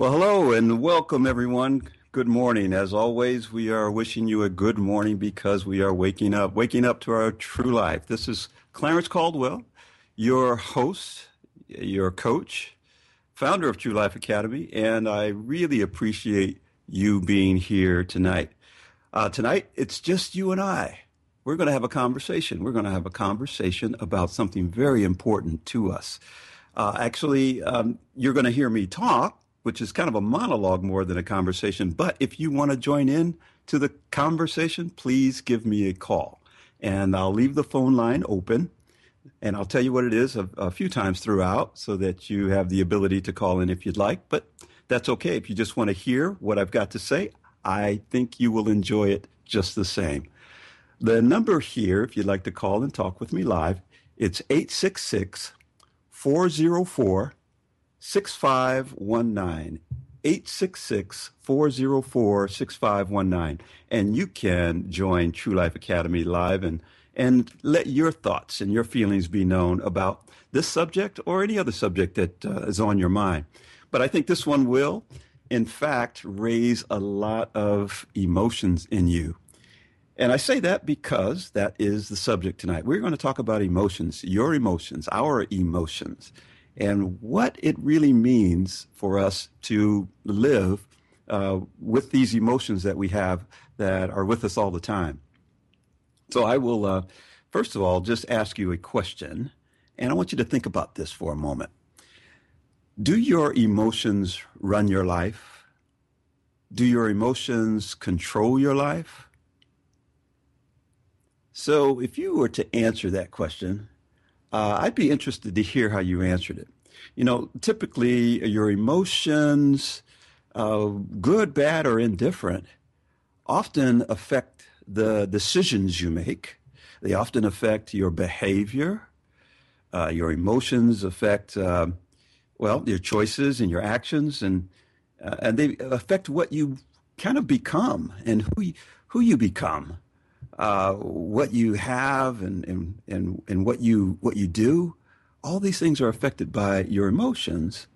Well, hello and welcome everyone. Good morning. As always, we are wishing you a good morning because we are waking up, waking up to our true life. This is Clarence Caldwell, your host, your coach, founder of True Life Academy, and I really appreciate you being here tonight. Uh, tonight, it's just you and I. We're going to have a conversation. We're going to have a conversation about something very important to us. Uh, actually, um, you're going to hear me talk, which is kind of a monologue more than a conversation. But if you want to join in to the conversation, please give me a call. And I'll leave the phone line open. And I'll tell you what it is a, a, few times throughout so that you have the ability to call in if you'd like. But that's okay. If you just want to hear what I've got to say, I think you will enjoy it just the same. The number here, if you'd like to call and talk with me live, it's 866 404 6519. 866 404 6519. And you can join True Life Academy live and, and let your thoughts and your feelings be known about this subject or any other subject that uh, is on your mind. But I think this one will, in fact, raise a lot of emotions in you. And I say that because that is the subject tonight. We're going to talk about emotions, your emotions, our emotions and what it really means for us to live uh, with these emotions that we have that are with us all the time. So I will, uh, first of all, just ask you a question, and I want you to think about this for a moment. Do your emotions run your life? Do your emotions control your life? So, if you were to answer that question, uh, I'd be interested to hear how you answered it. You know, typically your emotions, uh, good, bad, or indifferent, often affect the decisions you make. They often affect your behavior. Uh, your emotions affect, uh, well, your choices and your actions, and uh, and they affect what you kind of become and who you, who you become uh, what you have and, and, and, and what you what you do, all these things are affected by your emotions.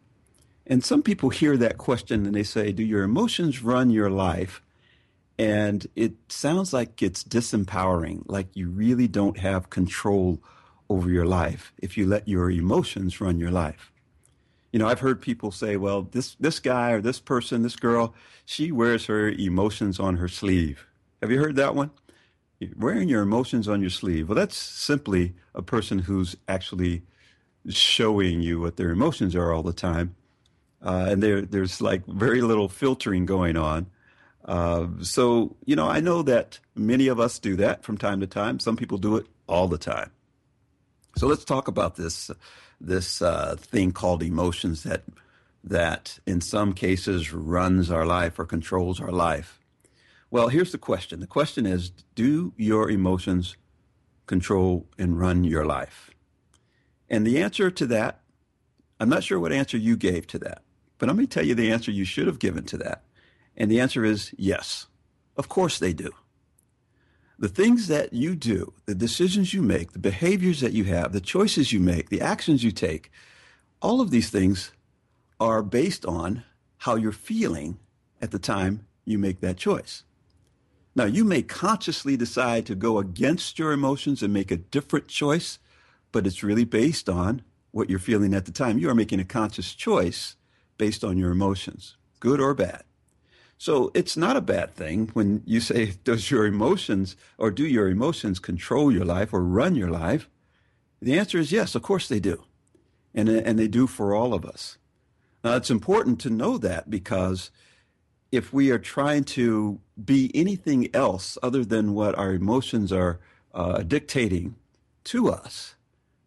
And some people hear that question and they say, Do your emotions run your life? And it sounds like it's disempowering, like you really don't have control over your life if you let your emotions run your life. You know, I've heard people say, well, this, this guy or this person, this girl, she wears her emotions on her sleeve. Have you heard that one? Wearing your emotions on your sleeve. Well, that's simply a person who's actually showing you what their emotions are all the time. Uh, and there, there's like very little filtering going on. Uh, so, you know, I know that many of us do that from time to time. Some people do it all the time. So let's talk about this, this uh, thing called emotions that, that in some cases runs our life or controls our life. Well, here's the question. The question is Do your emotions control and run your life? And the answer to that, I'm not sure what answer you gave to that, but let me tell you the answer you should have given to that. And the answer is yes. Of course they do. The things that you do, the decisions you make, the behaviors that you have, the choices you make, the actions you take, all of these things are based on how you're feeling at the time you make that choice. Now, you may consciously decide to go against your emotions and make a different choice, but it's really based on what you're feeling at the time. You are making a conscious choice based on your emotions, good or bad. So it's not a bad thing when you say, does your emotions or do your emotions control your life or run your life? The answer is yes, of course they do. And, and they do for all of us. Now, it's important to know that because if we are trying to be anything else other than what our emotions are uh, dictating to us,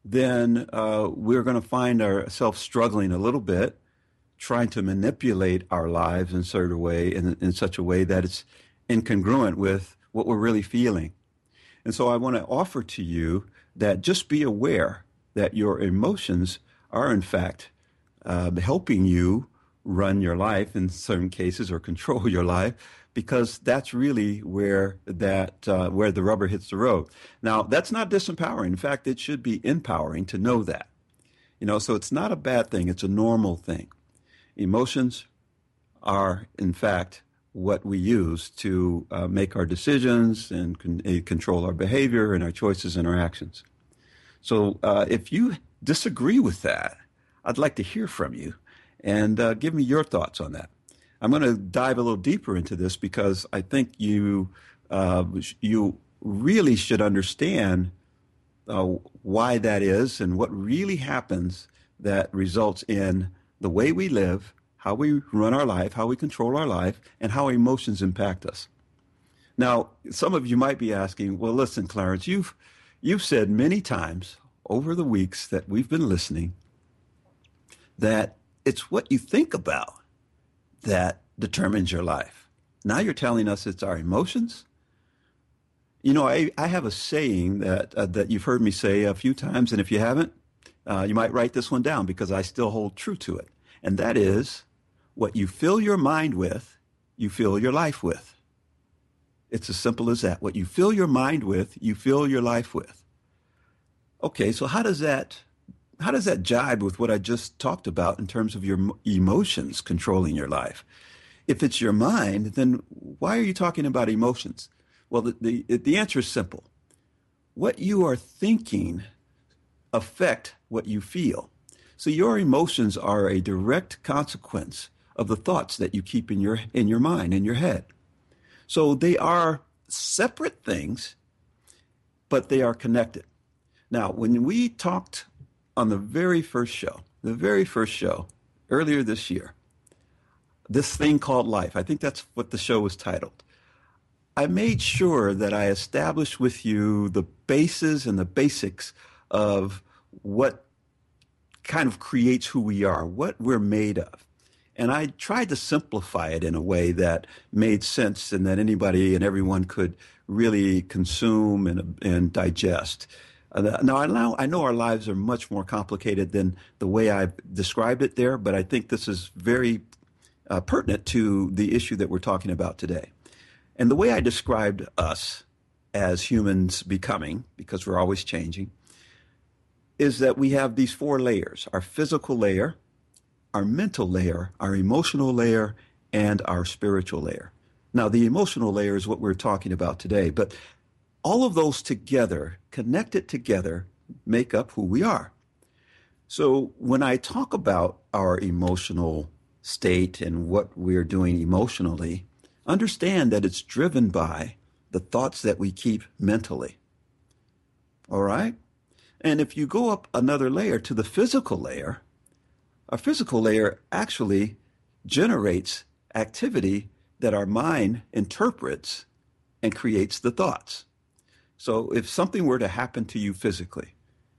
then uh, we're going to find ourselves struggling a little bit, trying to manipulate our lives in, sort of way, in, in such a way that it's incongruent with what we're really feeling. And so I want to offer to you that just be aware that your emotions are, in fact, uh, helping you run your life in certain cases or control your life because that's really where that uh, where the rubber hits the road. Now, that's not disempowering. In fact, it should be empowering to know that. You know, so it's not a bad thing. It's a normal thing. Emotions are, in fact, what we use to uh, make our decisions and con- uh, control our behavior and our choices and our actions. So, uh, if you disagree with that, I'd like to hear from you and uh, give me your thoughts on that. I'm going to dive a little deeper into this because I think you uh, you really should understand uh, why that is and what really happens that results in the way we live, how we run our life, how we control our life, and how emotions impact us. Now, some of you might be asking, well, listen, Clarence, you've you've said many times over the weeks that we've been listening that it's what you think about that determines your life. Now you're telling us it's our emotions. You know, I, I have a saying that uh, that you've heard me say a few times, and if you haven't, uh, you might write this one down because I still hold true to it. And that is, what you fill your mind with, you fill your life with. It's as simple as that. What you fill your mind with, you fill your life with. Okay, so how does that how does that jibe with what I just talked about in terms of your emotions controlling your life? If it's your mind, then why are you talking about emotions? Well, the, the, the answer is simple. What you are thinking affect what you feel. So your emotions are a direct consequence of the thoughts that you keep in your in your mind in your head. So they are separate things, but they are connected. Now, when we talked on the very first show, the very first show earlier this year, this thing called life. I think that's what the show was titled. I made sure that I established with you the bases and the basics of what kind of creates who we are, what we're made of. And I tried to simplify it in a way that made sense and that anybody and everyone could really consume and, and digest. Uh, now, I know, I know our lives are much more complicated than the way I've described it there, but I think this is very uh, pertinent to the issue that we're talking about today. And the way I described us as humans becoming, because we're always changing, is that we have these four layers our physical layer, our mental layer, our emotional layer, and our spiritual layer. Now, the emotional layer is what we're talking about today, but all of those together, connected together, make up who we are. So when I talk about our emotional state and what we're doing emotionally, understand that it's driven by the thoughts that we keep mentally. All right? And if you go up another layer to the physical layer, our physical layer actually generates activity that our mind interprets and creates the thoughts. So if something were to happen to you physically,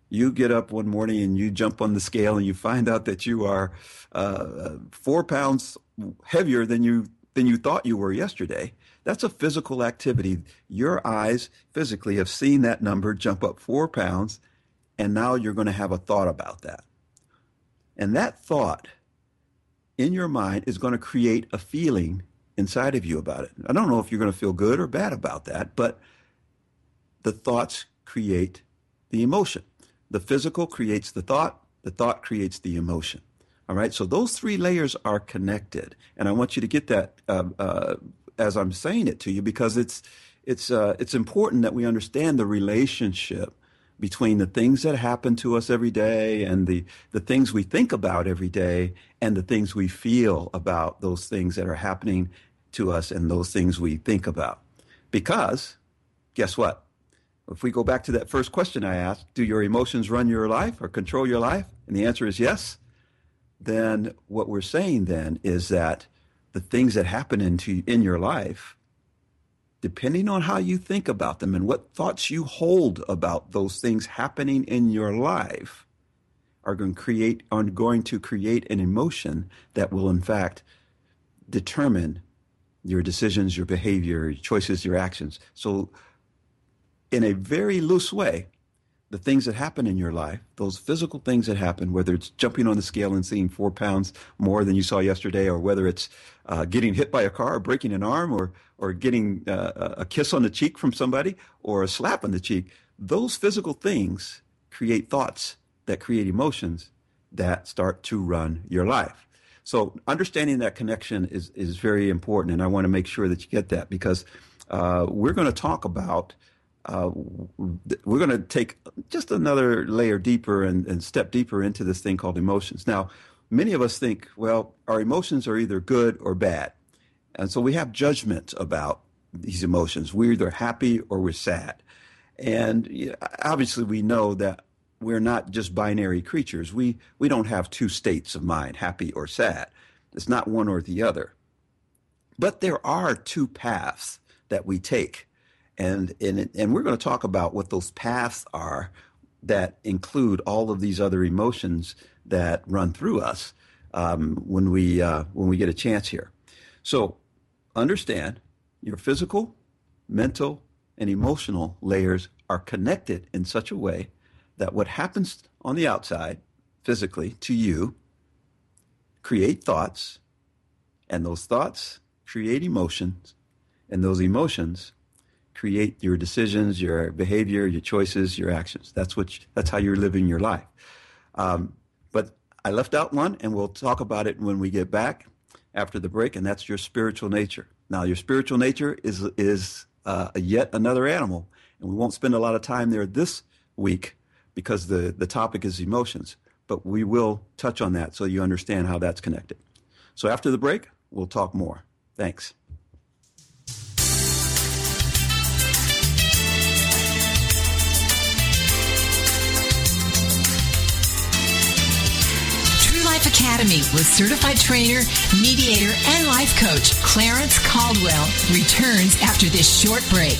you get up one morning and you jump on the scale and you find out that you are uh, four pounds heavier than you than you thought you were yesterday. That's a physical activity. Your eyes physically have seen that number jump up four pounds, and now you're going to have a thought about that. And that thought in your mind is going to create a feeling inside of you about it. I don't know if you're going to feel good or bad about that, but the thoughts create the emotion. The physical creates the thought, the thought creates the emotion. All right, so those three layers are connected, and I want you to get that uh, uh, as I'm saying it to you because it's it's uh, it's important that we understand the relationship between the things that happen to us every day and the the things we think about every day and the things we feel about those things that are happening to us and those things we think about. Because, guess what? If we go back to that first question I asked, do your emotions run your life or control your life? And the answer is yes. Then what we're saying then is that the things that happen into in your life, depending on how you think about them and what thoughts you hold about those things happening in your life, are going to create are going to create an emotion that will in fact determine your decisions, your behavior, your choices, your actions. So in a very loose way, the things that happen in your life, those physical things that happen, whether it's jumping on the scale and seeing four pounds more than you saw yesterday, or whether it's uh, getting hit by a car, or breaking an arm, or or getting uh, a kiss on the cheek from somebody, or a slap on the cheek, those physical things create thoughts that create emotions that start to run your life. So understanding that connection is is very important, and I want to make sure that you get that because uh, we're going to talk about uh, we're going to take just another layer deeper and, and, step deeper into this thing called emotions. Now, many of us think, well, our emotions are either good or bad. And so we have judgment about these emotions. We're either happy or we're sad. And obviously, we know that we're not just binary creatures. We, we don't have two states of mind, happy or sad. It's not one or the other. But there are two paths that we take and and and we're going to talk about what those paths are that include all of these other emotions that run through us um, when we uh, when we get a chance here. So understand your physical, mental, and emotional layers are connected in such a way that what happens on the outside physically to you create thoughts and those thoughts create emotions and those emotions create your decisions, your behavior, your choices, your actions. That's what. You, that's how you're living your life. Um, but I left out one, and we'll talk about it when we get back after the break, and that's your spiritual nature. Now, your spiritual nature is is uh, yet another animal, and we won't spend a lot of time there this week because the the topic is emotions. But we will touch on that so you understand how that's connected. So after the break, we'll talk more. Thanks. Life Academy with certified trainer, mediator, and life coach Clarence Caldwell returns after this short break.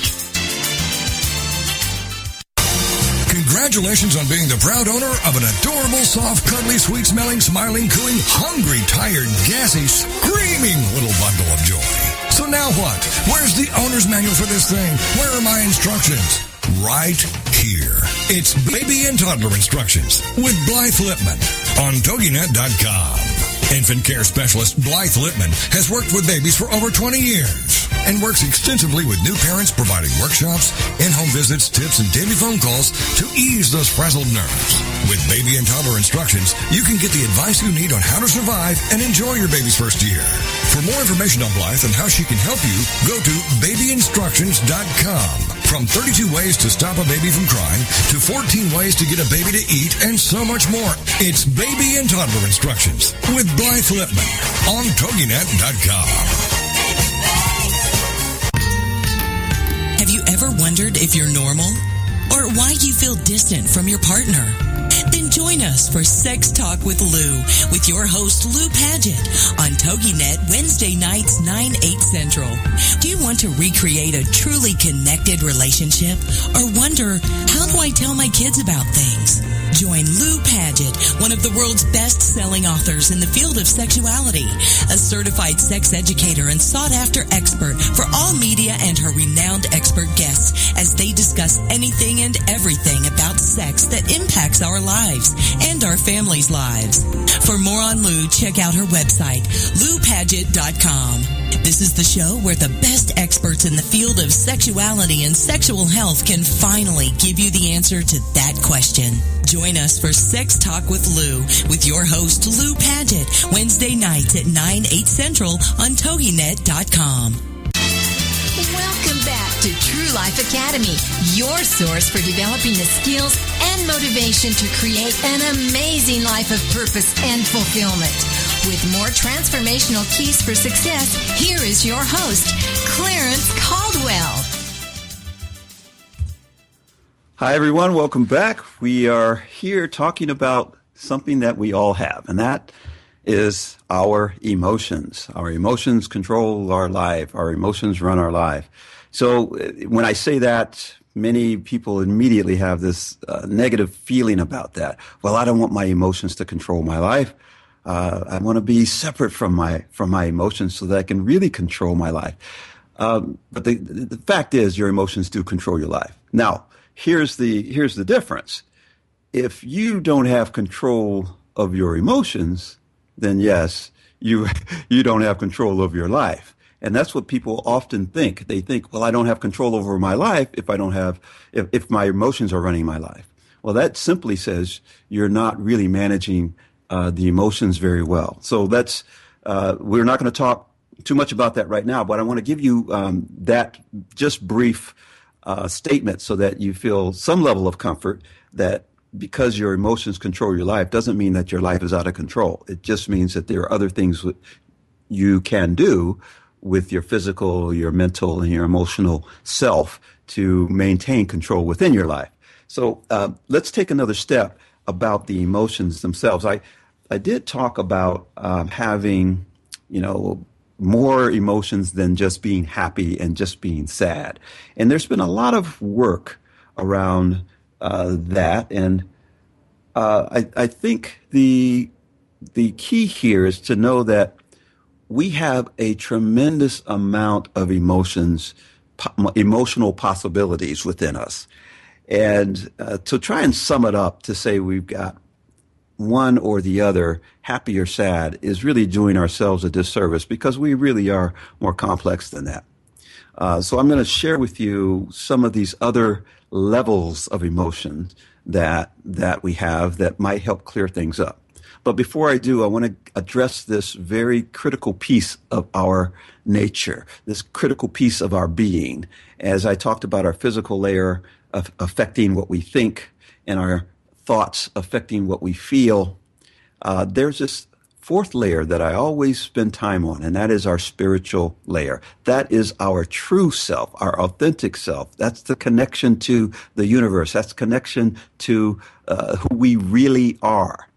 Congratulations on being the proud owner of an adorable, soft, cuddly, sweet smelling, smiling, cooing, hungry, tired, gassy, screaming little bundle of joy. So now what? Where's the owner's manual for this thing? Where are my instructions? Right here. It's baby and toddler instructions with Blythe Lipman on TogiNet.com. Infant care specialist Blythe Lipman has worked with babies for over 20 years and works extensively with new parents providing workshops, in-home visits, tips, and daily phone calls to ease those frazzled nerves. With baby and toddler instructions, you can get the advice you need on how to survive and enjoy your baby's first year. For more information on Blythe and how she can help you, go to babyinstructions.com. From 32 ways to stop a baby from crying to 14 ways to get a baby to eat and so much more. It's baby and toddler instructions with Blythe Lipman on TogiNet.com. Have you ever wondered if you're normal or why you feel distant from your partner? Then join us for Sex Talk with Lou with your host Lou Paget on TogiNet Wednesday nights 9, 8 central. Do you want to recreate a truly connected relationship or wonder, how do I tell my kids about things? Join Lou Paget, one of the world's best-selling authors in the field of sexuality, a certified sex educator and sought-after expert for all media and her renowned expert guests as they discuss anything and everything about sex that impacts our lives and our families' lives. For more on Lou, check out her website, loupaget.com. This is the show where the best experts in the field of sexuality and sexual health can finally give you the answer to that question. Join us for Sex Talk with Lou with your host, Lou Paget, Wednesday nights at 9, 8 central on TogiNet.com. Welcome back to True Life Academy, your source for developing the skills and motivation to create an amazing life of purpose and fulfillment. With more transformational keys for success, here is your host, Clarence Caldwell. Hi, everyone. Welcome back. We are here talking about something that we all have, and that is our emotions. Our emotions control our life. Our emotions run our life. So uh, when I say that, many people immediately have this uh, negative feeling about that. Well, I don't want my emotions to control my life. Uh, I want to be separate from my from my emotions so that I can really control my life. Um, but the, the fact is, your emotions do control your life. Now, here's the here's the difference. If you don't have control of your emotions, then yes, you you don't have control of your life. And that's what people often think. They think, well, I don't have control over my life if I don't have, if, if my emotions are running my life. Well, that simply says you're not really managing uh, the emotions very well. So that's, uh, we're not going to talk too much about that right now, but I want to give you um, that just brief uh, statement so that you feel some level of comfort that because your emotions control your life doesn't mean that your life is out of control. It just means that there are other things you can do with your physical, your mental, and your emotional self to maintain control within your life. So uh, let's take another step about the emotions themselves. I I did talk about um, having, you know, more emotions than just being happy and just being sad, and there's been a lot of work around uh, that, and uh, I, I think the the key here is to know that we have a tremendous amount of emotions, po- emotional possibilities within us. And uh, to try and sum it up to say we've got one or the other, happy or sad, is really doing ourselves a disservice because we really are more complex than that. Uh, so I'm going to share with you some of these other levels of emotion that that we have that might help clear things up. But before I do, I want to address this very critical piece of our nature, this critical piece of our being. As I talked about our physical layer of affecting what we think and our thoughts affecting what we feel, uh, there's this fourth layer that I always spend time on, and that is our spiritual layer. That is our true self, our authentic self. That's the connection to the universe. That's connection to uh, who we really are.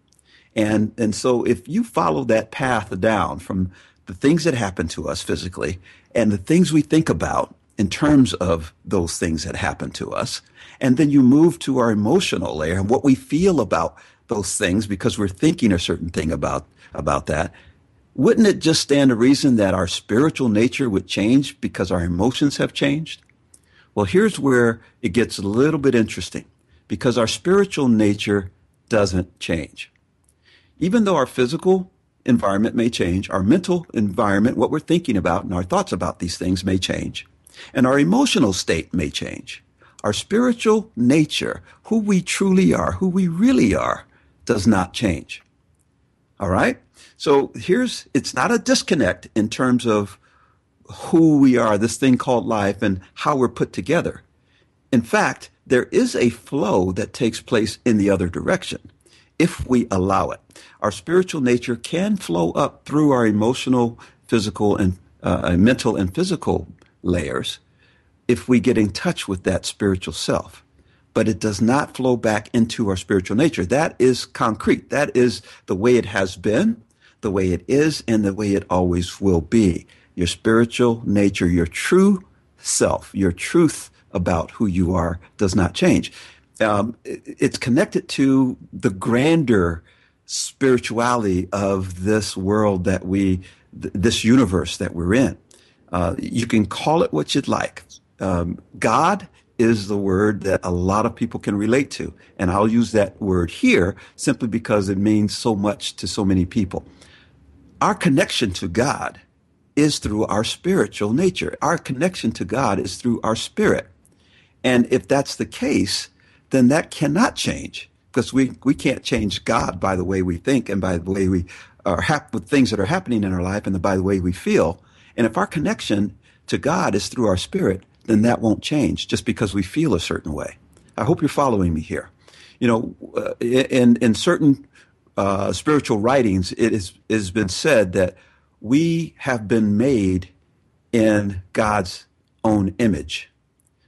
And, and so if you follow that path down from the things that happen to us physically and the things we think about in terms of those things that happen to us, and then you move to our emotional layer and what we feel about those things because we're thinking a certain thing about, about that, wouldn't it just stand to reason that our spiritual nature would change because our emotions have changed? Well, here's where it gets a little bit interesting because our spiritual nature doesn't change even though our physical environment may change, our mental environment, what we're thinking about and our thoughts about these things may change, and our emotional state may change. Our spiritual nature, who we truly are, who we really are, does not change. All right? So here's, it's not a disconnect in terms of who we are, this thing called life, and how we're put together. In fact, there is a flow that takes place in the other direction if we allow it. Our spiritual nature can flow up through our emotional, physical, and uh, mental and physical layers if we get in touch with that spiritual self. But it does not flow back into our spiritual nature. That is concrete. That is the way it has been, the way it is, and the way it always will be. Your spiritual nature, your true self, your truth about who you are does not change um, it's connected to the grander spirituality of this world that we, th- this universe that we're in. Uh, you can call it what you'd like. Um, God is the word that a lot of people can relate to. And I'll use that word here simply because it means so much to so many people. Our connection to God is through our spiritual nature. Our connection to God is through our spirit. And if that's the case, then that cannot change because we, we can't change God by the way we think and by the way we are hap- with things that are happening in our life and by the way we feel. And if our connection to God is through our spirit, then that won't change just because we feel a certain way. I hope you're following me here. You know, uh, in, in certain uh, spiritual writings, it has been said that we have been made in God's own image.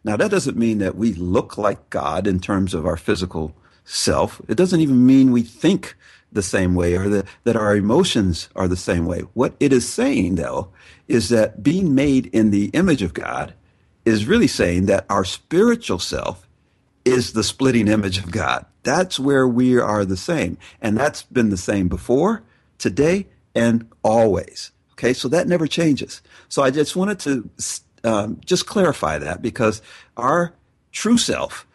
Now, that doesn't mean that we look like God in terms of our physical self. It doesn't even mean we think the same way or that, that our emotions are the same way. What it is saying, though, is that being made in the image of God is really saying that our spiritual self is the splitting image of God. That's where we are the same. And that's been the same before, today, and always. Okay, so that never changes. So I just wanted to um, just clarify that because our true self,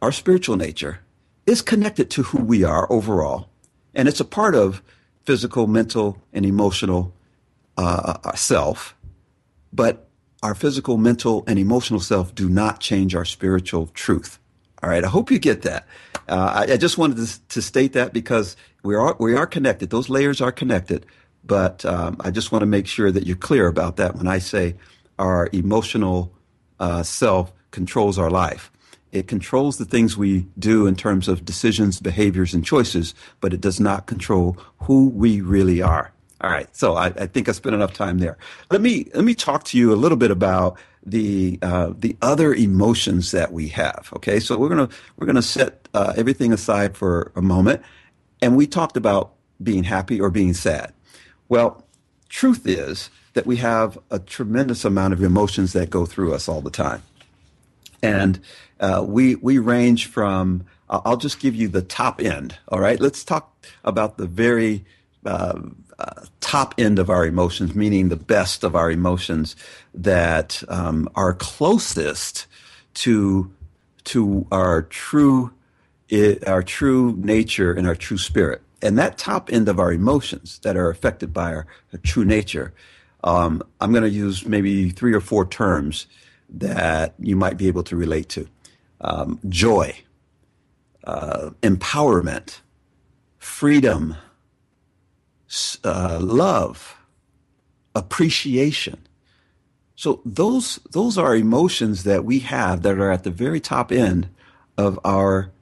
our spiritual nature, is connected to who we are overall. And it's a part of physical, mental, and emotional uh, self. But our physical, mental, and emotional self do not change our spiritual truth. All right. I hope you get that. Uh, I, I, just wanted to, to, state that because we are we are connected. Those layers are connected. But um, I just want to make sure that you're clear about that when I say our emotional uh, self controls our life. It controls the things we do in terms of decisions, behaviors, and choices, but it does not control who we really are. All right, so I, I think I spent enough time there. Let me let me talk to you a little bit about the uh, the other emotions that we have. Okay, so we're gonna we're gonna set uh, everything aside for a moment, and we talked about being happy or being sad. Well, truth is that we have a tremendous amount of emotions that go through us all the time, and uh, we we range from. I'll just give you the top end. All right, let's talk about the very uh, top end of our emotions, meaning the best of our emotions that um, are closest to to our true our true nature and our true spirit. And that top end of our emotions that are affected by our, our true nature, um, I'm going to use maybe three or four terms that you might be able to relate to: um, joy, uh, empowerment, freedom uh, love, appreciation. So those those are emotions that we have that are at the very top end of our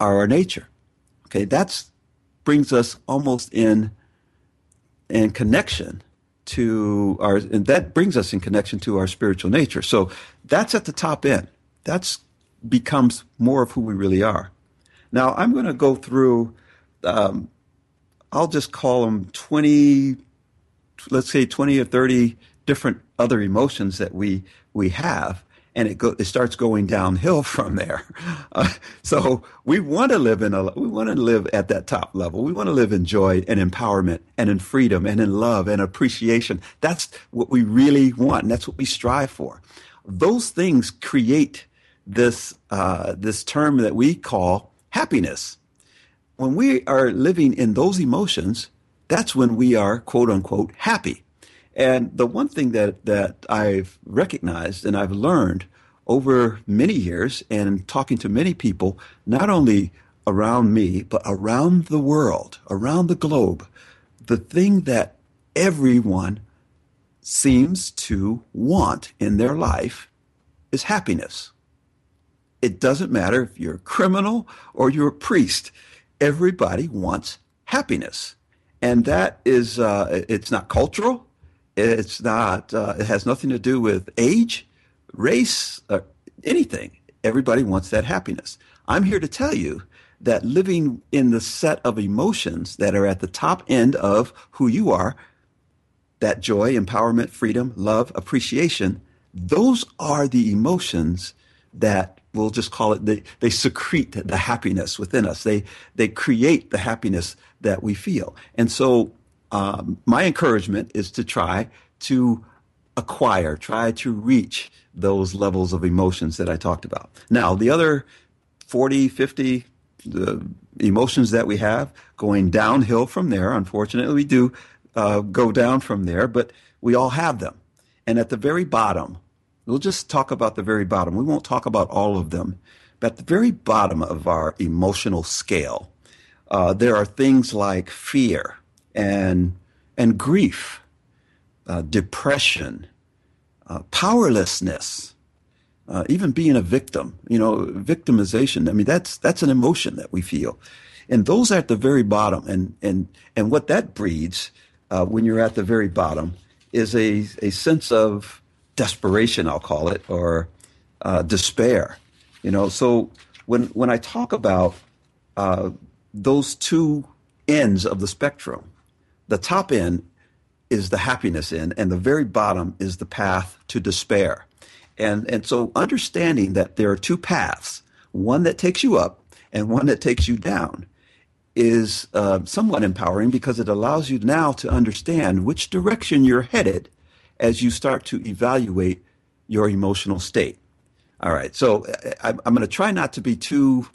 our nature. Okay, that's brings us almost in in connection to our and that brings us in connection to our spiritual nature. So that's at the top end. That's becomes more of who we really are. Now I'm going to go through um, I'll just call them 20, let's say 20 or 30 different other emotions that we, we have. And it, go, it starts going downhill from there. Uh, so we want to live in a, we want to live at that top level. We want to live in joy and empowerment and in freedom and in love and appreciation. That's what we really want. And that's what we strive for. Those things create this, uh, this term that we call happiness when we are living in those emotions, that's when we are quote unquote happy. And the one thing that, that I've recognized and I've learned over many years and talking to many people, not only around me, but around the world, around the globe, the thing that everyone seems to want in their life is happiness. It doesn't matter if you're a criminal or you're a priest everybody wants happiness. And that is, uh, it's not cultural. It's not, uh, it has nothing to do with age, race, or anything. Everybody wants that happiness. I'm here to tell you that living in the set of emotions that are at the top end of who you are, that joy, empowerment, freedom, love, appreciation, those are the emotions that we'll just call it they, they secrete the happiness within us. They they create the happiness that we feel. And so um, my encouragement is to try to acquire try to reach those levels of emotions that i talked about. Now the other 40 50 the emotions that we have going downhill from there unfortunately we do uh, go down from there but we all have them. And at the very bottom We'll just talk about the very bottom. We won't talk about all of them. But at the very bottom of our emotional scale, uh, there are things like fear and, and grief, uh, depression, uh, powerlessness, uh, even being a victim. You know, victimization. I mean, that's, that's an emotion that we feel. And those are at the very bottom. And, and, and what that breeds uh, when you're at the very bottom is a, a sense of desperation, I'll call it, or uh, despair. You know, so when, when I talk about uh, those two ends of the spectrum, the top end is the happiness end, and the very bottom is the path to despair. And, and so understanding that there are two paths, one that takes you up and one that takes you down, is uh, somewhat empowering because it allows you now to understand which direction you're headed as you start to evaluate your emotional state. All right, so uh, I, I'm going to try not to be too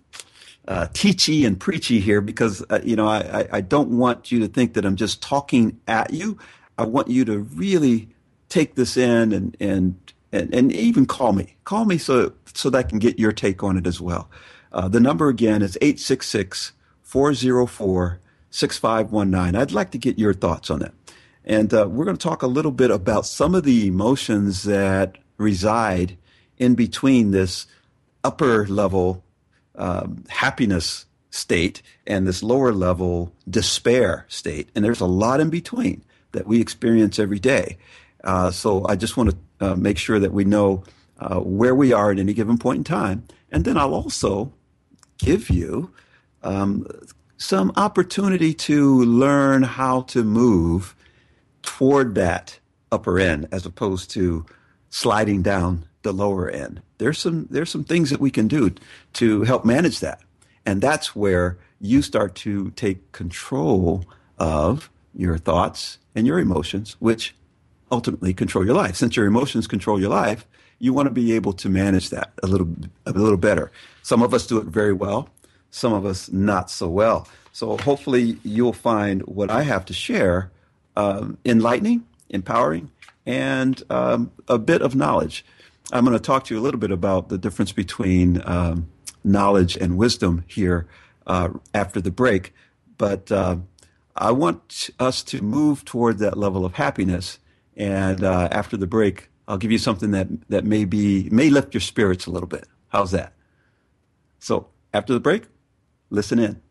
uh, teachy and preachy here because uh, you know I, I don't want you to think that I'm just talking at you. I want you to really take this in and and and, and even call me. Call me so so that I can get your take on it as well. Uh, the number again is 866 404 6519. I'd like to get your thoughts on it. And uh, we're going to talk a little bit about some of the emotions that reside in between this upper level um, happiness state and this lower level despair state. And there's a lot in between that we experience every day. Uh, so I just want to uh, make sure that we know uh, where we are at any given point in time. And then I'll also give you um, some opportunity to learn how to move toward that upper end as opposed to sliding down the lower end. There's some there's some things that we can do to help manage that. And that's where you start to take control of your thoughts and your emotions, which ultimately control your life. Since your emotions control your life, you want to be able to manage that a little a little better. Some of us do it very well some of us not so well. So hopefully you'll find what I have to share um, enlightening, empowering, and um, a bit of knowledge. I'm going to talk to you a little bit about the difference between um, knowledge and wisdom here uh, after the break. But uh, I want us to move toward that level of happiness. And uh, after the break, I'll give you something that, that may be may lift your spirits a little bit. How's that? So after the break, Listen in.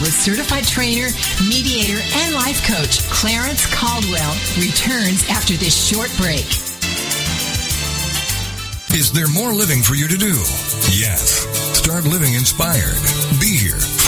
With certified trainer, mediator, and life coach Clarence Caldwell returns after this short break. Is there more living for you to do? Yes. Start living inspired. Be here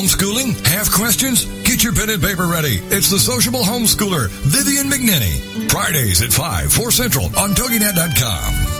Homeschooling? Have questions? Get your pen and paper ready. It's the sociable homeschooler, Vivian McNinney. Fridays at 5, 4 Central on TogiNet.com.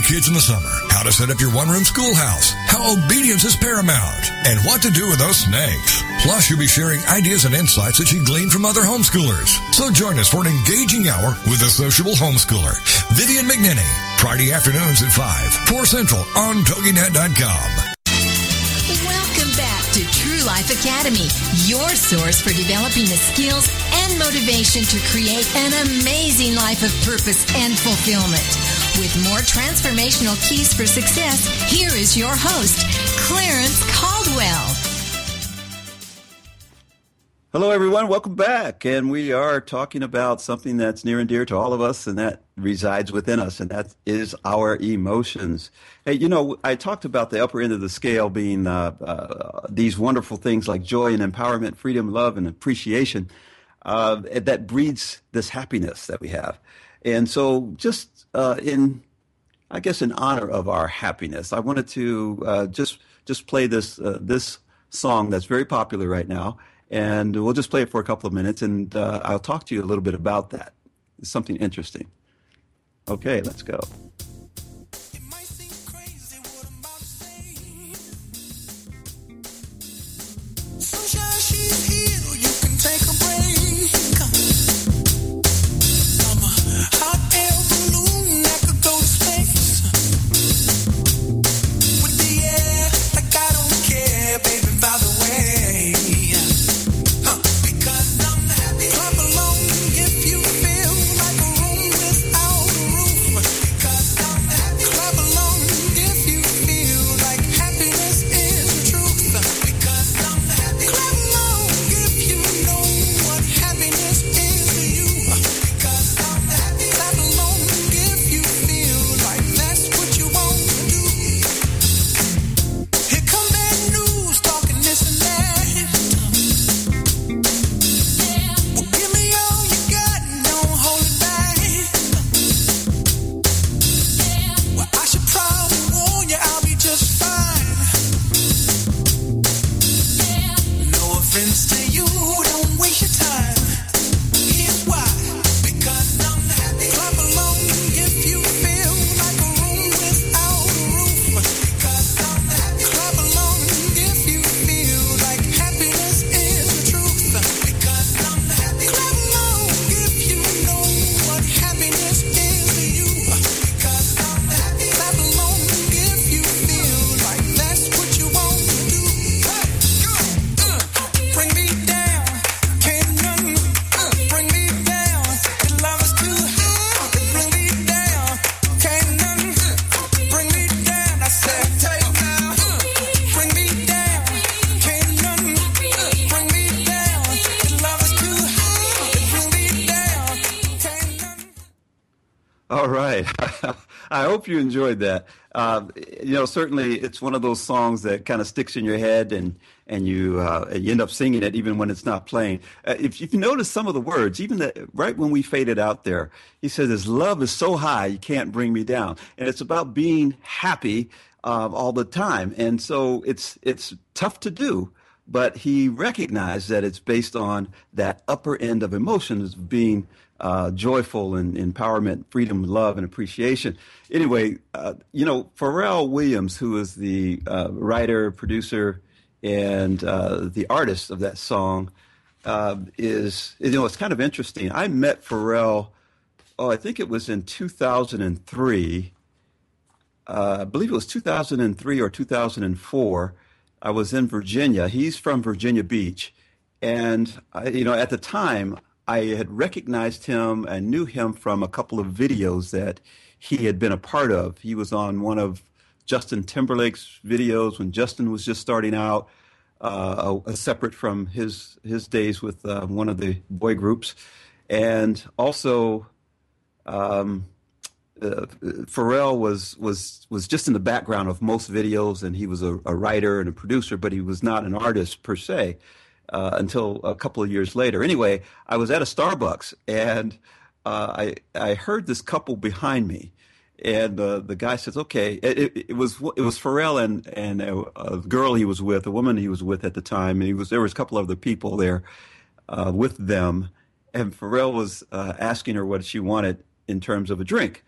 kids in the summer, how to set up your one-room schoolhouse, how obedience is paramount, and what to do with those snakes. Plus, you'll be sharing ideas and insights that she gleaned from other homeschoolers. So join us for an engaging hour with the sociable homeschooler, Vivian McNinney, Friday afternoons at 5, 4 Central on TogiNet.com. Welcome back to True Life Academy, your source for developing the skills and motivation to create an amazing life of purpose and fulfillment. With more transformational keys for success, here is your host, Clarence Caldwell. Hello, everyone. Welcome back. And we are talking about something that's near and dear to all of us, and that resides within us, and that is our emotions. Hey, you know, I talked about the upper end of the scale being uh, uh, these wonderful things like joy and empowerment, freedom, love, and appreciation uh, that breeds this happiness that we have. And so, just uh, in, I guess, in honor of our happiness, I wanted to uh, just just play this uh, this song that's very popular right now and we'll just play it for a couple of minutes, and uh, I'll talk to you a little bit about that. It's something interesting. Okay, let's go. Hope you enjoyed that. Uh, you know, certainly it's one of those songs that kind of sticks in your head, and and you uh, you end up singing it even when it's not playing. Uh, if, if you notice some of the words, even the, right when we faded out there, he says, "His love is so high, you can't bring me down," and it's about being happy uh, all the time, and so it's it's tough to do but he recognized that it's based on that upper end of emotions being uh, joyful and empowerment, freedom, love, and appreciation. Anyway, uh, you know, Pharrell Williams, who is the uh, writer, producer, and uh, the artist of that song, uh, is, you know, it's kind of interesting. I met Pharrell, oh, I think it was in 2003. Uh, I believe it was 2003 or 2004. I was in Virginia. He's from Virginia Beach. And, I, you know, at the time, I had recognized him and knew him from a couple of videos that he had been a part of. He was on one of Justin Timberlake's videos when Justin was just starting out, uh, separate from his his days with uh, one of the boy groups, and also. Um, uh, Pharrell was was was just in the background of most videos, and he was a, a writer and a producer, but he was not an artist per se uh, until a couple of years later. Anyway, I was at a Starbucks and uh, I I heard this couple behind me, and uh, the guy says, "Okay." It, it, it, was it was Pharrell and and a, a, girl he was with, a woman he was with at the time, and he was there was a couple other people there uh, with them, and Pharrell was uh, asking her what she wanted in terms of a drink.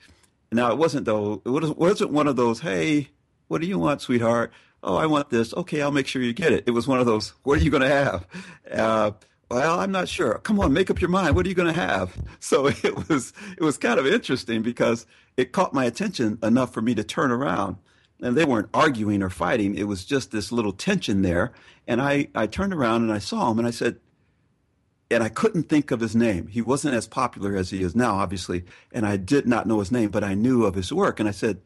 Now it wasn't though it wasn't one of those, "Hey, what do you want, sweetheart?" Oh, I want this. Okay, I'll make sure you get it. It was one of those, what are you going to have? Uh, well, I'm not sure. Come on, make up your mind. What are you going to have? So it was, it was kind of interesting because it caught my attention enough for me to turn around. And they weren't arguing or fighting. It was just this little tension there. And I, I turned around and I saw him and I said, and I couldn't think of his name. He wasn't as popular as he is now, obviously, and I did not know his name, but I knew of his work. And I said,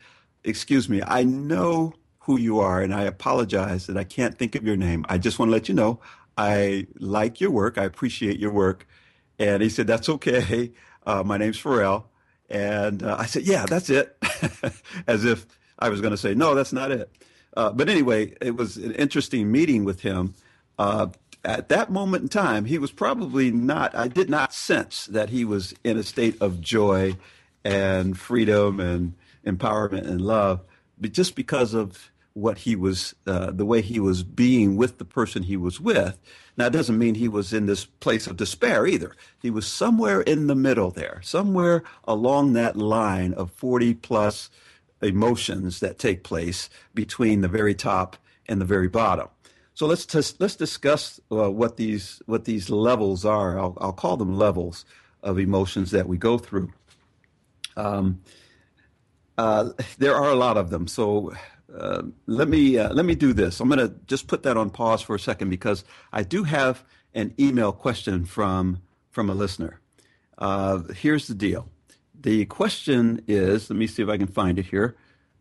"Excuse me, I know who you are, and I apologize that I can't think of your name. I just want to let you know I like your work. I appreciate your work." And he said, "That's okay. Uh, my name's Pharrell." And uh, I said, "Yeah, that's it," as if I was going to say, "No, that's not it." Uh, but anyway, it was an interesting meeting with him. Uh, at that moment in time, he was probably not, I did not sense that he was in a state of joy and freedom and empowerment and love, but just because of what he was, uh, the way he was being with the person he was with. Now, it doesn't mean he was in this place of despair either. He was somewhere in the middle there, somewhere along that line of 40 plus emotions that take place between the very top and the very bottom. So let's t- let's discuss uh, what these what these levels are. I'll, I'll, call them levels of emotions that we go through. Um, uh, there are a lot of them. So uh, let me uh, let me do this. I'm going to just put that on pause for a second because I do have an email question from from a listener. Uh, here's the deal. The question is. Let me see if I can find it here.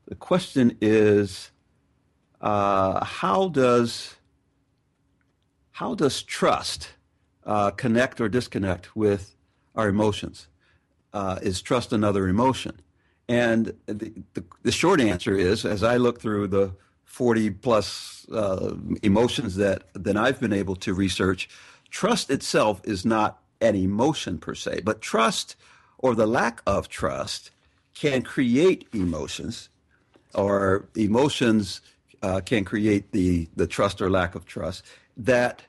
The question is, uh, how does how does trust connect or disconnect with our emotions? Is trust another emotion? And the, the, the, short answer is, as I look through the 40 plus uh, emotions that, that I've been able to research, trust itself is not an emotion per se, but trust or the lack of trust can create emotions, or emotions uh, can create the, the trust or lack of trust that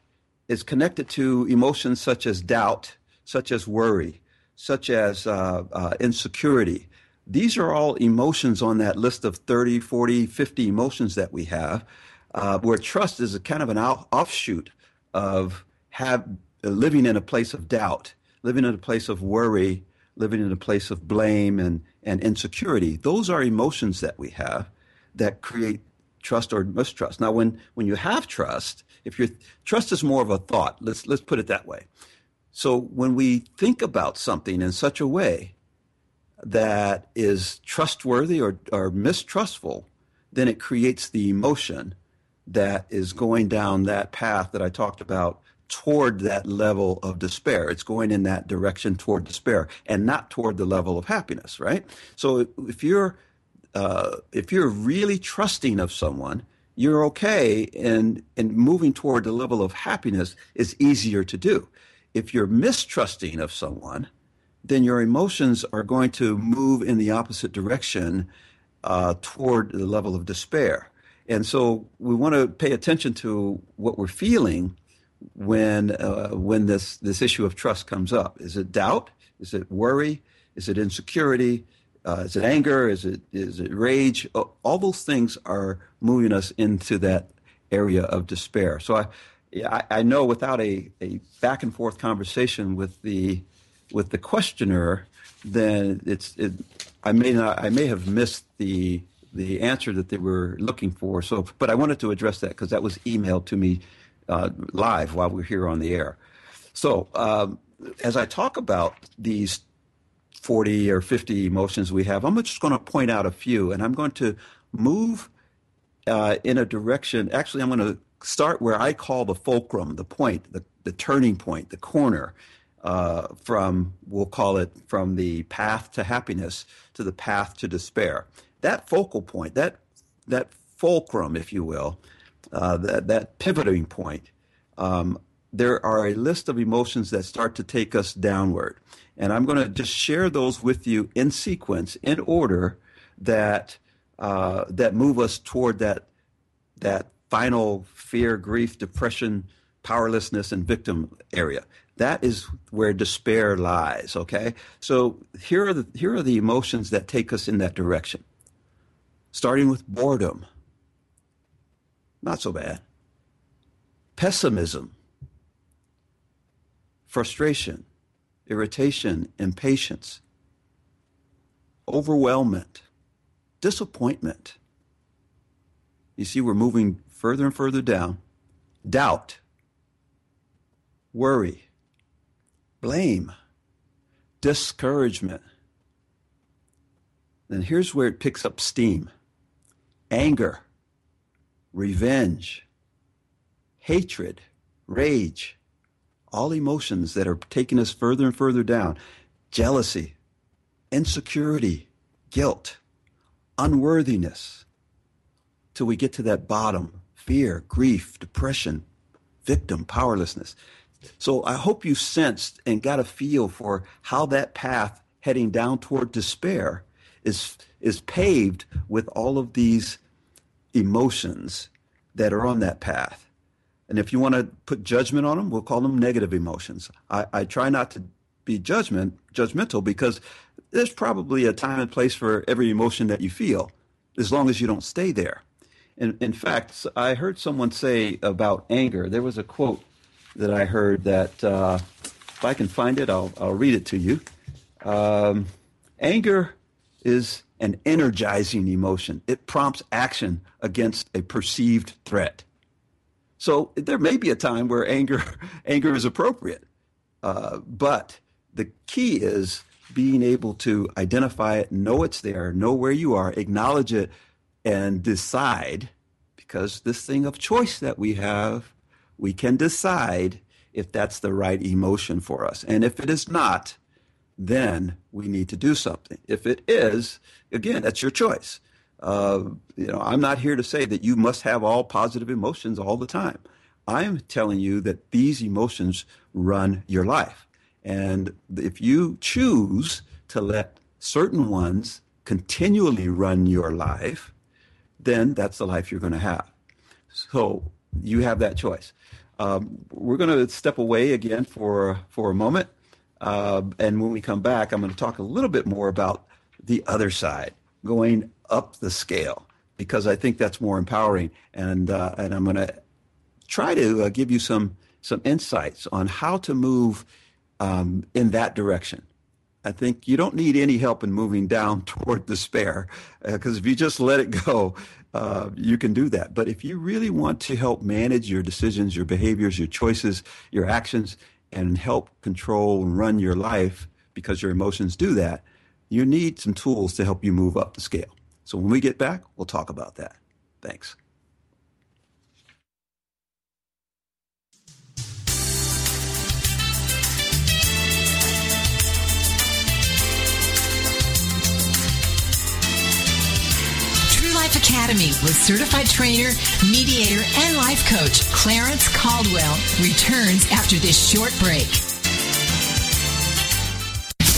is connected to emotions such as doubt, such as worry, such as uh, uh, insecurity. These are all emotions on that list of 30, 40, 50 emotions that we have, uh, where trust is a kind of an out, offshoot of have, living in a place of doubt, living in a place of worry, living in a place of blame and, and insecurity. Those are emotions that we have that create trust or mistrust. Now, when, when you have trust, if your trust is more of a thought, let's let's put it that way. So when we think about something in such a way that is trustworthy or, or mistrustful, then it creates the emotion that is going down that path that I talked about toward that level of despair. It's going in that direction toward despair and not toward the level of happiness, right? So if you're uh, if you're really trusting of someone, you're okay and and moving toward the level of happiness is easier to do. If you're mistrusting of someone, then your emotions are going to move in the opposite direction uh, toward the level of despair. And so we want to pay attention to what we're feeling when uh, when this this issue of trust comes up. Is it doubt? Is it worry? Is it insecurity? Uh, is it anger? Is it is it rage? All those things are moving us into that area of despair. So I, I know without a, a back and forth conversation with the with the questioner, then it's it, I may not I may have missed the the answer that they were looking for. So, but I wanted to address that because that was emailed to me uh, live while we're here on the air. So, um, as I talk about these 40 or 50 emotions we have. I'm just going to point out a few, and I'm going to move uh, in a direction. Actually, I'm going to start where I call the fulcrum, the point, the, the turning point, the corner. Uh, from we'll call it from the path to happiness to the path to despair. That focal point, that that fulcrum, if you will, uh, that that pivoting point. Um, there are a list of emotions that start to take us downward. And I'm going to just share those with you in sequence, in order that uh, that move us toward that that final fear, grief, depression, powerlessness, and victim area. That is where despair lies. Okay, so here are the here are the emotions that take us in that direction. Starting with boredom, not so bad. Pessimism, frustration, irritation, impatience, overwhelmment, disappointment. You see, we're moving further and further down. Doubt, worry, blame, discouragement. Then here's where it picks up steam anger, revenge, hatred, rage, all emotions that are taking us further and further down, jealousy, insecurity, guilt, unworthiness, till we get to that bottom fear, grief, depression, victim, powerlessness. So I hope you sensed and got a feel for how that path heading down toward despair is is paved with all of these emotions that are on that path. And if you want to put judgment on them, we'll call them negative emotions. I, I try not to be judgment judgmental because there's probably a time and place for every emotion that you feel, as long as you don't stay there. In, in fact, I heard someone say about anger. There was a quote that I heard that uh, if I can find it, I'll, I'll read it to you. Um, anger is an energizing emotion. It prompts action against a perceived threat. So there may be a time where anger anger is appropriate, uh, but the key is being able to identify it, know it's there, know where you are, acknowledge it, and decide. Because this thing of choice that we have, we can decide if that's the right emotion for us, and if it is not, then we need to do something. If it is, again, that's your choice. Uh, you know, I'm not here to say that you must have all positive emotions all the time. I'm telling you that these emotions run your life. And if you choose to let certain ones continually run your life, then that's the life you're going to have. So you have that choice. Um, we're going to step away again for for a moment, uh, and when we come back, I'm going to talk a little bit more about the other side, going up the scale because I think that's more empowering. And uh, and I'm going to try to uh, give you some some insights on how to move um, in that direction. I think you don't need any help in moving down toward despair because uh, if you just let it go, uh, you can do that. But if you really want to help manage your decisions, your behaviors, your choices, your actions, and help control and run your life because your emotions do that, you need some tools to help you move up the scale. So when we get back, we'll talk about that. Thanks. Academy with certified trainer, mediator, and life coach Clarence Caldwell returns after this short break.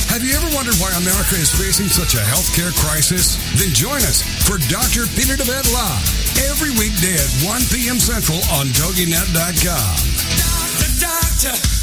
Have you ever wondered why America is facing such a healthcare crisis? Then join us for Dr. Peter DeVette Live every weekday at 1 p.m. Central on TogiNet.com. Doctor, doctor,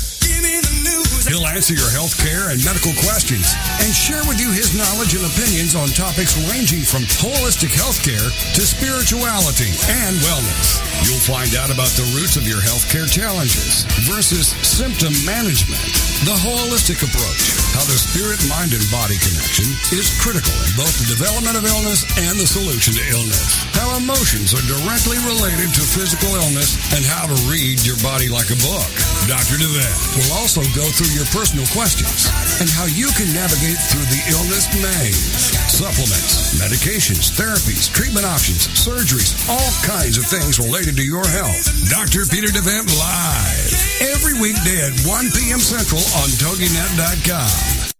He'll answer your health care and medical questions and share with you his knowledge and opinions on topics ranging from holistic healthcare to spirituality and wellness. You'll find out about the roots of your healthcare challenges versus symptom management, the holistic approach, how the spirit, mind, and body connection is critical in both the development of illness and the solution to illness, how emotions are directly related to physical illness, and how to read your body like a book. Dr. DeVette will also go through your personal questions and how you can navigate through the illness maze. Supplements, medications, therapies, treatment options, surgeries, all kinds of things related to your health. Dr. Peter DeVette Live. Every weekday at 1 p.m. Central on TogiNet.com.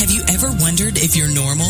Have you ever wondered if you're normal?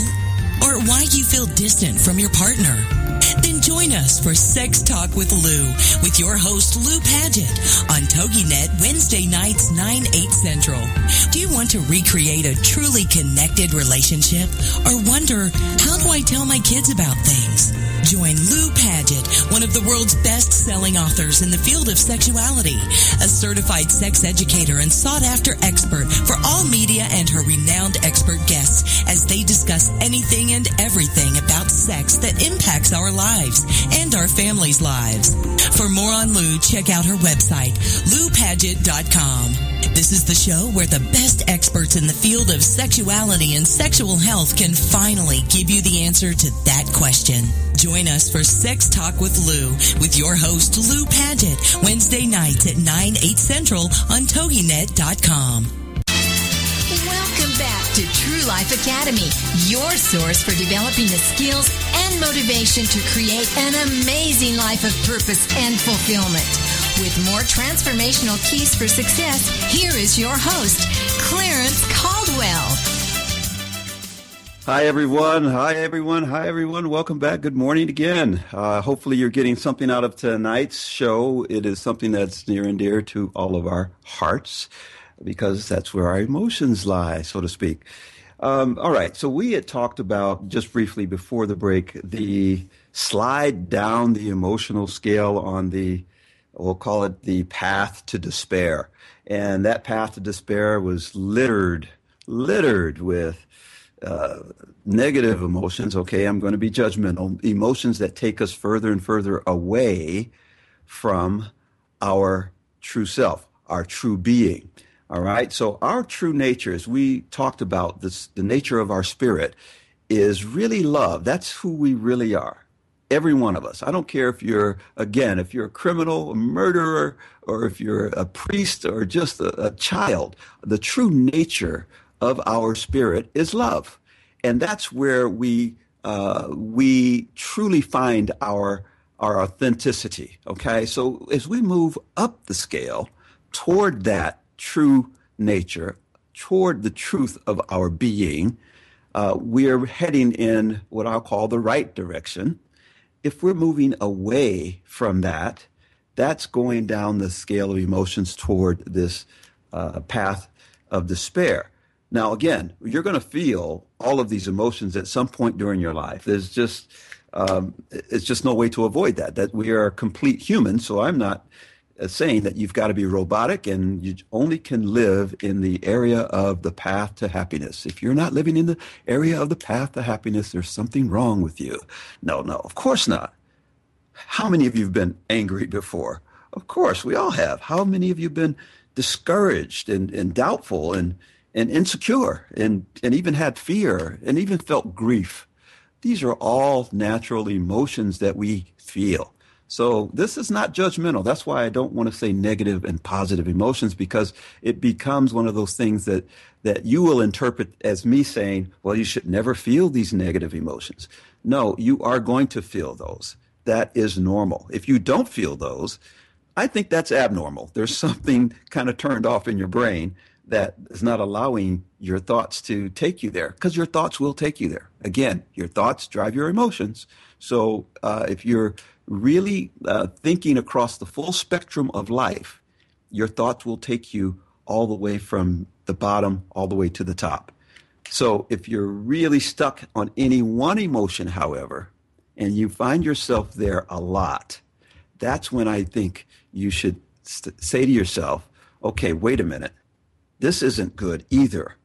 Or why you feel distant from your partner? Then join us for Sex Talk with Lou with your host Lou Paget on TogiNet Wednesday nights 9, 8 central. Do you want to recreate a truly connected relationship or wonder, how do I tell my kids about things? Join Lou Paget, one of the world's best-selling authors in the field of sexuality, a certified sex educator and sought-after expert for all media and her renowned expert guests as they discuss anything and everything about sex that impacts our lives and our families' lives. For more on Lou, check out her website, loupaget.com. This is the show where the best experts in the field of sexuality and sexual health can finally give you the answer to that question. Join us for Sex Talk with Lou with your host, Lou Paget, Wednesday nights at 9, 8 central on TogiNet.com. Welcome back to True Life Academy, your source for developing the skills and motivation to create an amazing life of purpose and fulfillment. With more transformational keys for success, here is your host, Clarence Caldwell. Hi, everyone. Hi, everyone. Hi, everyone. Welcome back. Good morning again. Uh, hopefully, you're getting something out of tonight's show. It is something that's near and dear to all of our hearts because that's where our emotions lie, so to speak. Um, all right. So, we had talked about just briefly before the break the slide down the emotional scale on the, we'll call it the path to despair. And that path to despair was littered, littered with uh, negative emotions. Okay, I'm going to be judgmental. Emotions that take us further and further away from our true self, our true being. All right. So our true nature, as we talked about, this, the nature of our spirit is really love. That's who we really are. Every one of us. I don't care if you're, again, if you're a criminal, a murderer, or if you're a priest or just a, a child. The true nature of our spirit is love. And that's where we, uh, we truly find our, our authenticity. Okay. So as we move up the scale toward that true nature, toward the truth of our being, uh, we're heading in what I'll call the right direction. If we're moving away from that, that's going down the scale of emotions toward this uh, path of despair. Now, again, you're going to feel all of these emotions at some point during your life. There's just um, it's just no way to avoid that. That we are complete humans. So I'm not Uh, saying that you've got to be robotic and you only can live in the area of the path to happiness. If you're not living in the area of the path to happiness, there's something wrong with you. No, no, of course not. How many of you have been angry before? Of course, we all have. How many of you have been discouraged and, and doubtful and and insecure and, and even had fear and even felt grief. These are all natural emotions that we feel. So this is not judgmental. That's why I don't want to say negative and positive emotions because it becomes one of those things that, that you will interpret as me saying, well, you should never feel these negative emotions. No, you are going to feel those. That is normal. If you don't feel those, I think that's abnormal. There's something kind of turned off in your brain that is not allowing your thoughts to take you there because your thoughts will take you there. Again, your thoughts drive your emotions. So uh, if you're really uh, thinking across the full spectrum of life, your thoughts will take you all the way from the bottom all the way to the top. So if you're really stuck on any one emotion, however, and you find yourself there a lot, that's when I think you should st- say to yourself, okay, wait a minute this isn't good either.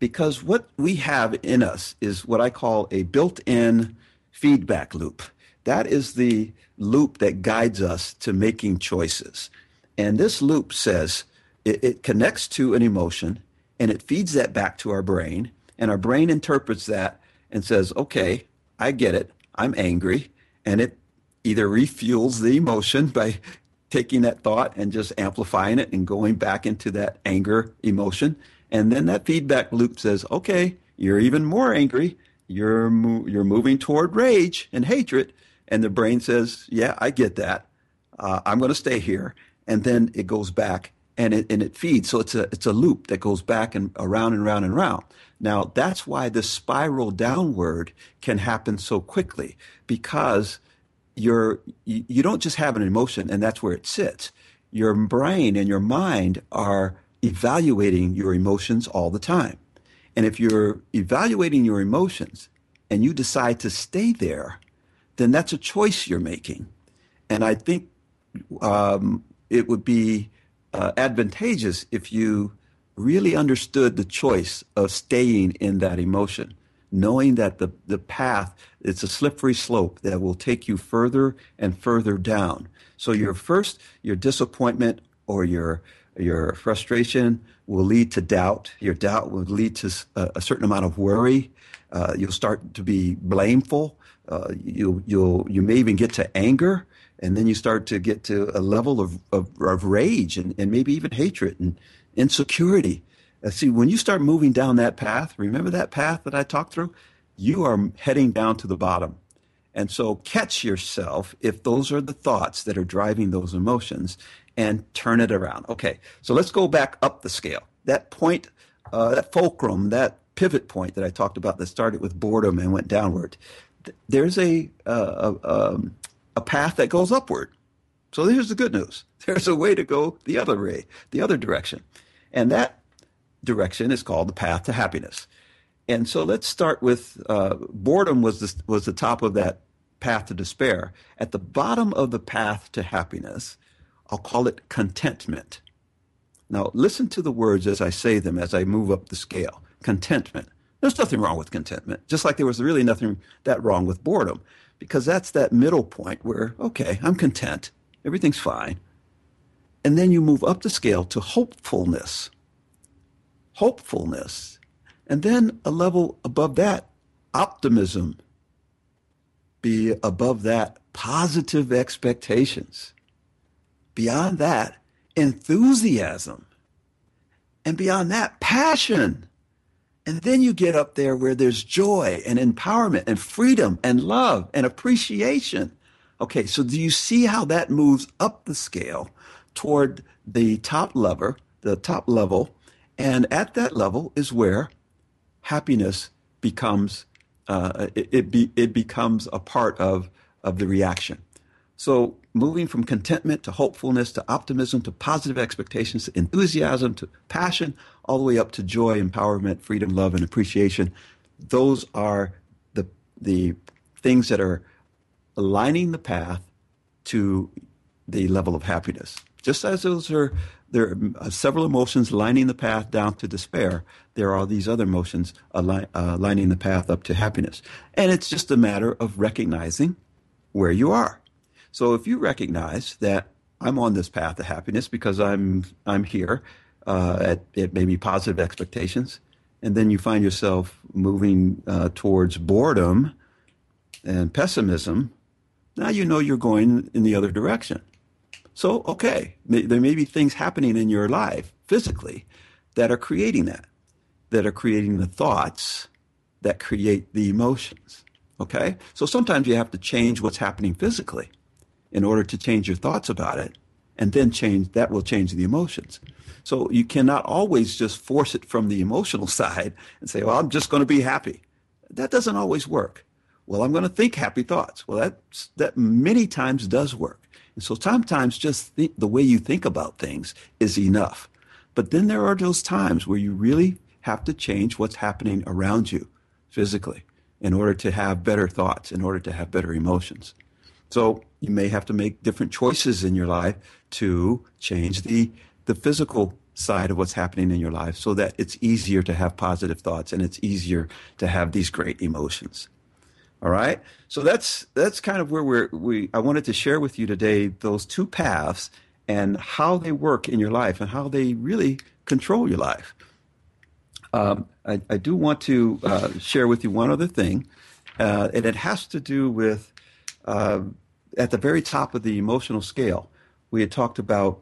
Because what we have in us is what I call a built in feedback loop. That is the loop that guides us to making choices. And this loop says it, it, connects to an emotion and it feeds that back to our brain. And our brain interprets that and says, okay, I get it. I'm angry. And it either refuels the emotion by taking that thought and just amplifying it and going back into that anger emotion. And then that feedback loop says, okay, you're even more angry. You're, mo- you're moving toward rage and hatred. And the brain says, yeah, I get that. Uh, I'm going to stay here. And then it goes back and it, and it feeds. So it's a, it's a loop that goes back and around and around and around. Now, that's why the spiral downward can happen so quickly because you're you, you don't just have an emotion and that's where it sits. Your brain and your mind are evaluating your emotions all the time. And if you're evaluating your emotions and you decide to stay there, then that's a choice you're making. And I think um, it would be uh, advantageous if you really understood the choice of staying in that emotion knowing that the, the path, it's a slippery slope that will take you further and further down. So your first, your disappointment or your, your frustration will lead to doubt. Your doubt will lead to a, a certain amount of worry. Uh, you'll start to be blameful. Uh, you you may even get to anger, and then you start to get to a level of of, of rage and, and maybe even hatred and insecurity. Uh, see, when you start moving down that path, remember that path that I talked through? You are heading down to the bottom. And so catch yourself if those are the thoughts that are driving those emotions and turn it around. Okay, so let's go back up the scale. That point, uh, that fulcrum, that pivot point that I talked about that started with boredom and went downward, there's a, uh, a, um, a path that goes upward. So here's the good news. There's a way to go the other way, the other direction. And that direction is called the path to happiness. And so let's start with uh, boredom was the, was the top of that path to despair. At the bottom of the path to happiness, I'll call it contentment. Now, listen to the words as I say them as I move up the scale. Contentment. There's nothing wrong with contentment, just like there was really nothing that wrong with boredom, because that's that middle point where, okay, I'm content, everything's fine. And then you move up the scale to hopefulness. Hopefulness. And then a level above that, optimism. Be above that, positive expectations. Beyond that, enthusiasm. And beyond that, passion. And then you get up there where there's joy and empowerment and freedom and love and appreciation. Okay, so do you see how that moves up the scale toward the top lever, the top level? And at that level is where happiness becomes uh, it, it, be, it becomes a part of of the reaction. So moving from contentment to hopefulness to optimism to positive expectations to enthusiasm to passion, all the way up to joy, empowerment, freedom, love, and appreciation. Those are the the things that are aligning the path to the level of happiness. Just as those are there are several emotions lining the path down to despair. There are these other emotions align, uh, lining the path up to happiness. And it's just a matter of recognizing where you are. So if you recognize that I'm on this path to happiness because I'm I'm here uh, at, at maybe positive expectations, and then you find yourself moving uh, towards boredom and pessimism, now you know you're going in the other direction. So okay, there may be things happening in your life physically that are creating that, that are creating the thoughts that create the emotions. Okay, so sometimes you have to change what's happening physically in order to change your thoughts about it and then change that will change the emotions so you cannot always just force it from the emotional side and say well i'm just going to be happy. That doesn't always work. Well i'm going to think happy thoughts. Well that that many times does work. And so sometimes just think, the way you think about things is enough. But then there are those times where you really have to change what's happening around you physically in order to have better thoughts in order to have better emotions. So you may have to make different choices in your life to change the the physical side of what's happening in your life so that it's easier to have positive thoughts and it's easier to have these great emotions. All right? So that's that's kind of where we're we I wanted to share with you today those two paths and how they work in your life and how they really control your life. Um, I, I, do want to uh, share with you one other thing, uh, and it has to do with uh, at the very top of the emotional scale, we had talked about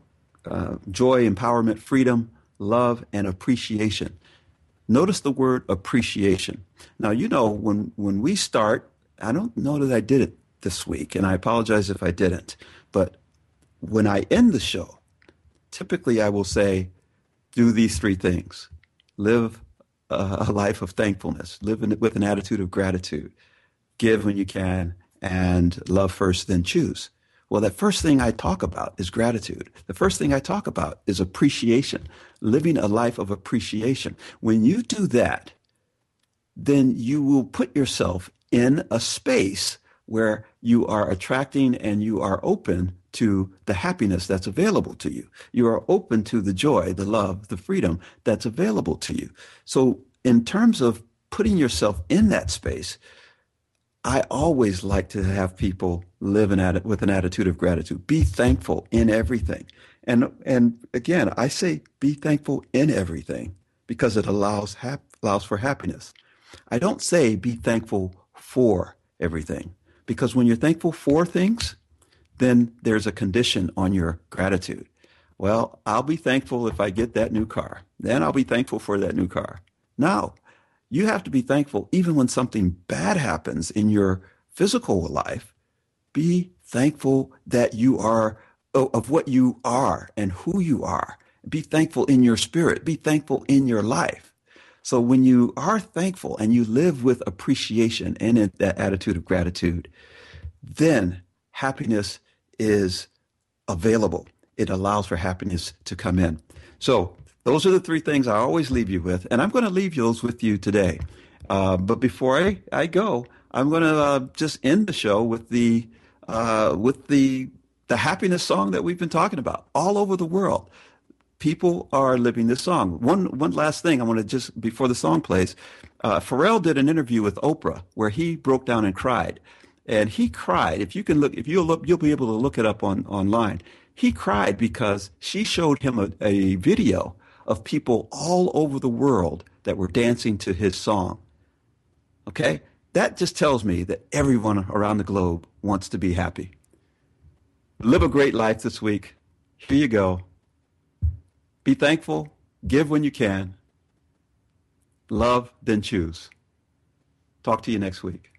uh, joy, empowerment, freedom, love, and appreciation. Notice the word appreciation. Now, you know, when, when we start, I don't know that I did it this week, and I apologize if I didn't, but when I end the show, typically I will say, do these three things live a life of thankfulness, live in, with an attitude of gratitude, give when you can, and love first, then choose. Well, that first thing I talk about is gratitude. The first thing I talk about is appreciation, living a life of appreciation. When you do that, then you will put yourself in a space where you are attracting and you are open to the happiness that's available to you. You are open to the joy, the love, the freedom that's available to you. So, in terms of putting yourself in that space, I always like to have people live in with an attitude of gratitude. Be thankful in everything. And and again, I say be thankful in everything because it allows hap- allows for happiness. I don't say be thankful for everything Because when you're thankful for things, then there's a condition on your gratitude. Well, I'll be thankful if I get that new car. Then I'll be thankful for that new car. Now, you have to be thankful even when something bad happens in your physical life. Be thankful that you are of what you are and who you are. Be thankful in your spirit. Be thankful in your life. So when you are thankful and you live with appreciation and that attitude of gratitude, then happiness is available. It allows for happiness to come in. So those are the three things I always leave you with, and I'm going to leave those with you today. Uh, but before I, I go, I'm going to uh, just end the show with the uh, with the the happiness song that we've been talking about all over the world. People are living this song. One one last thing I want to just before the song plays, uh, Pharrell did an interview with Oprah where he broke down and cried, and he cried. If you can look, if you'll look, you'll be able to look it up on online. He cried because she showed him a, a video of people all over the world that were dancing to his song. Okay? That just tells me that everyone around the globe wants to be happy. Live a great life this week. Here you go. Be thankful. Give when you can. Love, then choose. Talk to you next week.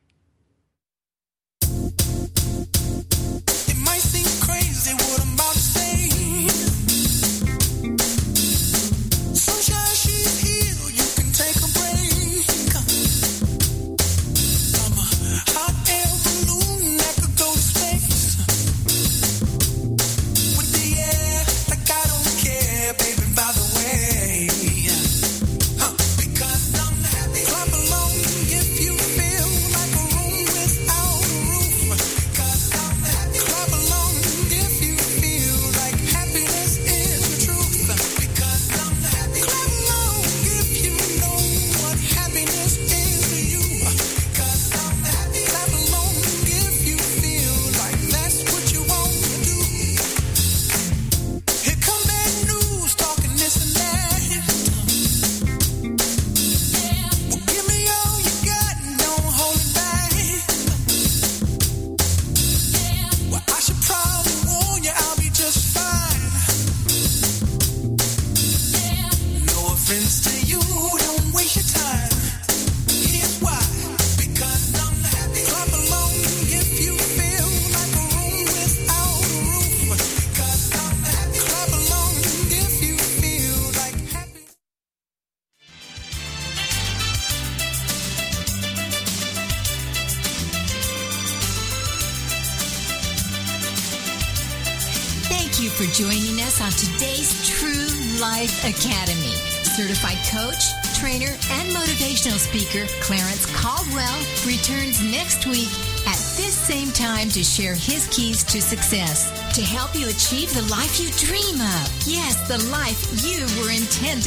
Speaker Clarence Caldwell returns next week at this same time to share his keys to success to help you achieve the life you dream of. Yes, the life you were intended